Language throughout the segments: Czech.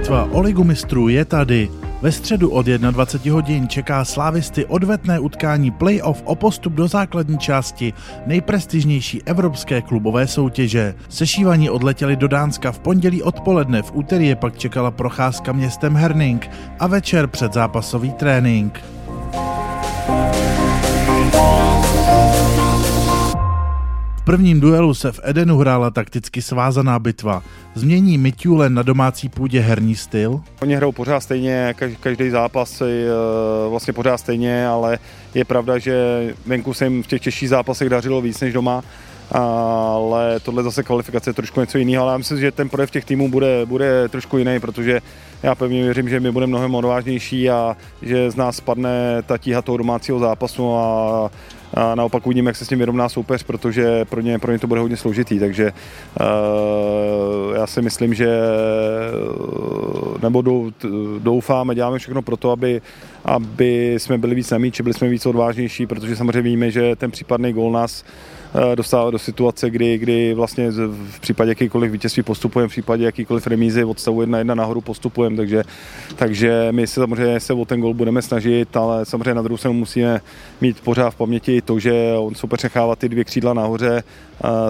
bitva o ligu mistrů je tady. Ve středu od 21 hodin čeká slávisty odvetné utkání playoff o postup do základní části nejprestižnější evropské klubové soutěže. Sešívaní odletěli do Dánska v pondělí odpoledne, v úterý je pak čekala procházka městem Herning a večer předzápasový trénink. V prvním duelu se v Edenu hrála takticky svázaná bitva. Změní Mitjulen na domácí půdě herní styl? Oni hrajou pořád stejně, každý zápas je vlastně pořád stejně, ale je pravda, že venku se jim v těch těžších zápasech dařilo víc než doma ale tohle zase kvalifikace je trošku něco jiného, ale já myslím, že ten projev těch týmů bude, bude trošku jiný, protože já pevně věřím, že my budeme mnohem odvážnější a že z nás spadne ta tíha toho domácího zápasu a a naopak uvidíme, jak se s tím vyrovná soupeř, protože pro ně, pro ně to bude hodně složitý, takže uh, já si myslím, že nebo doufáme, děláme všechno pro to, aby, aby jsme byli víc na míči, byli jsme víc odvážnější, protože samozřejmě víme, že ten případný gol nás Eh, dostává do situace, kdy, kdy vlastně v případě jakýkoliv vítězství postupujeme, v případě jakýkoliv remízy od stavu 1-1 nahoru postupujeme, takže, takže my se samozřejmě se o ten gol budeme snažit, ale samozřejmě na druhou stranu musíme mít pořád v paměti to, že on super přechává ty dvě křídla nahoře,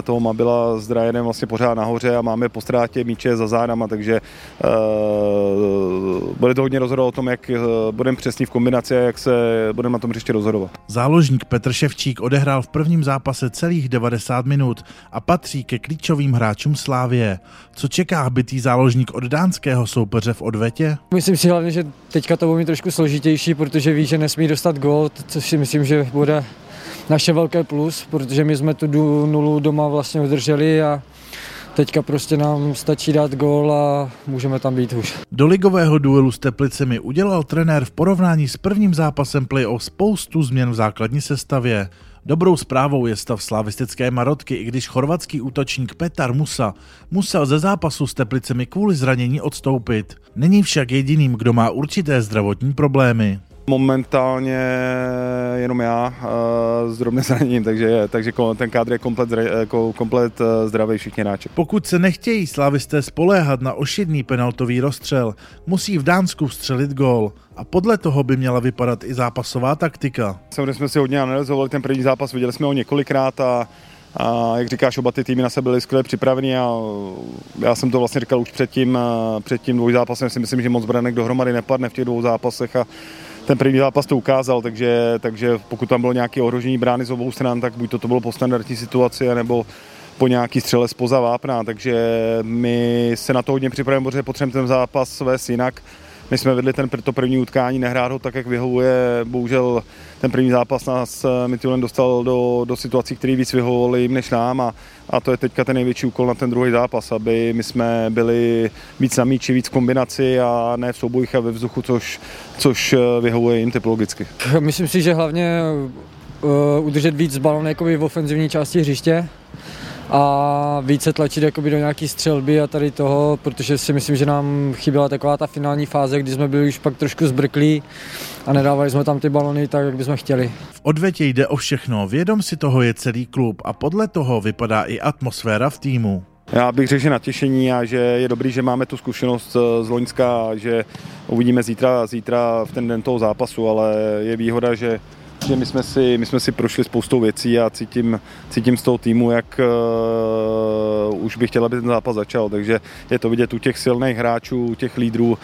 toho Mabila s Drajenem vlastně pořád nahoře a máme po ztrátě míče za zádama, takže uh, bude to hodně rozhodovat o tom, jak budeme přesní v kombinaci a jak se budeme na tom hřiště rozhodovat. Záložník Petr Ševčík odehrál v prvním zápase celý celých 90 minut a patří ke klíčovým hráčům Slávie. Co čeká bytý záložník od dánského soupeře v odvetě? Myslím si hlavně, že teďka to bude trošku složitější, protože ví, že nesmí dostat gol, což si myslím, že bude naše velké plus, protože my jsme tu nulu doma vlastně udrželi a teďka prostě nám stačí dát gól a můžeme tam být už. Do ligového duelu s Teplicemi udělal trenér v porovnání s prvním zápasem playoff spoustu změn v základní sestavě. Dobrou zprávou je stav slavistické Marotky, i když chorvatský útočník Petar Musa musel ze zápasu s Teplicemi kvůli zranění odstoupit. Není však jediným, kdo má určité zdravotní problémy. Momentálně jenom já s drobným zraněním, takže, takže ten kádr je komplet, jako komplet e, zdravý všichni hráči. Pokud se nechtějí slávisté spoléhat na ošidný penaltový rozstřel, musí v Dánsku vstřelit gól a podle toho by měla vypadat i zápasová taktika. Samozřejmě jsme si hodně analyzovali ten první zápas, viděli jsme ho několikrát a a jak říkáš, oba ty týmy na sebe byly skvěle připraveni a já jsem to vlastně říkal už předtím, před tím dvou zápasem, si myslím, že moc branek dohromady nepadne v těch dvou zápasech a ten první zápas to ukázal, takže, takže pokud tam bylo nějaké ohrožení brány z obou stran, tak buď to, to bylo po standardní situaci, nebo po nějaký střele spoza vápna, takže my se na to hodně připravujeme, protože potřebujeme ten zápas vést jinak. My jsme vedli ten, to první utkání, nehrát ho tak, jak vyhovuje. Bohužel ten první zápas nás eh, Mitulen dostal do, do situací, které víc vyhovovaly jim než nám a, a to je teďka ten největší úkol na ten druhý zápas, aby my jsme byli víc na míči, víc kombinaci a ne v soubojích a ve vzduchu, což, což eh, vyhovuje jim typologicky. Myslím si, že hlavně uh, udržet víc balon v ofenzivní části hřiště, a více tlačit jakoby do nějaký střelby a tady toho, protože si myslím, že nám chyběla taková ta finální fáze, kdy jsme byli už pak trošku zbrklí a nedávali jsme tam ty balony tak, jak bychom chtěli. V odvětě jde o všechno, vědom si toho je celý klub a podle toho vypadá i atmosféra v týmu. Já bych řekl, že natěšení a že je dobrý, že máme tu zkušenost z Loňska a že uvidíme zítra, zítra v ten den toho zápasu, ale je výhoda, že my jsme si, my jsme si prošli spoustou věcí a cítím, cítím z toho týmu, jak uh, už bych chtěl, aby ten zápas začal. Takže je to vidět u těch silných hráčů, u těch lídrů,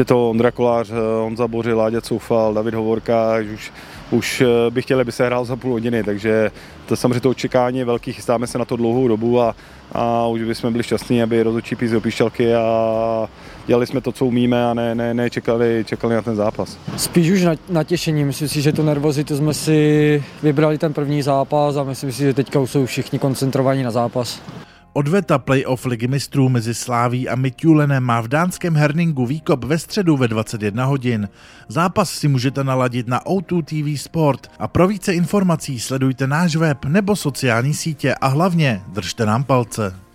je to Ondra Kolář, eh, Honza Boři, Láďa Coufal, David Hovorka, už, už eh, bych chtěl, aby se hrál za půl hodiny, takže to samozřejmě to očekání je velký, chystáme se na to dlouhou dobu a, a už bychom byli šťastní, aby rozhodčí pís a dělali jsme to, co umíme a ne, ne, ne čekali, čekali na ten zápas. Spíš už natěšení, myslím si, že to nervozitu jsme si vybrali ten první zápas a myslím si, že teďka už jsou všichni koncentrovaní na zápas. Odveta playoff ligy mistrů mezi Sláví a Mitjulenem má v dánském Herningu výkop ve středu ve 21 hodin. Zápas si můžete naladit na O2 TV Sport a pro více informací sledujte náš web nebo sociální sítě a hlavně držte nám palce.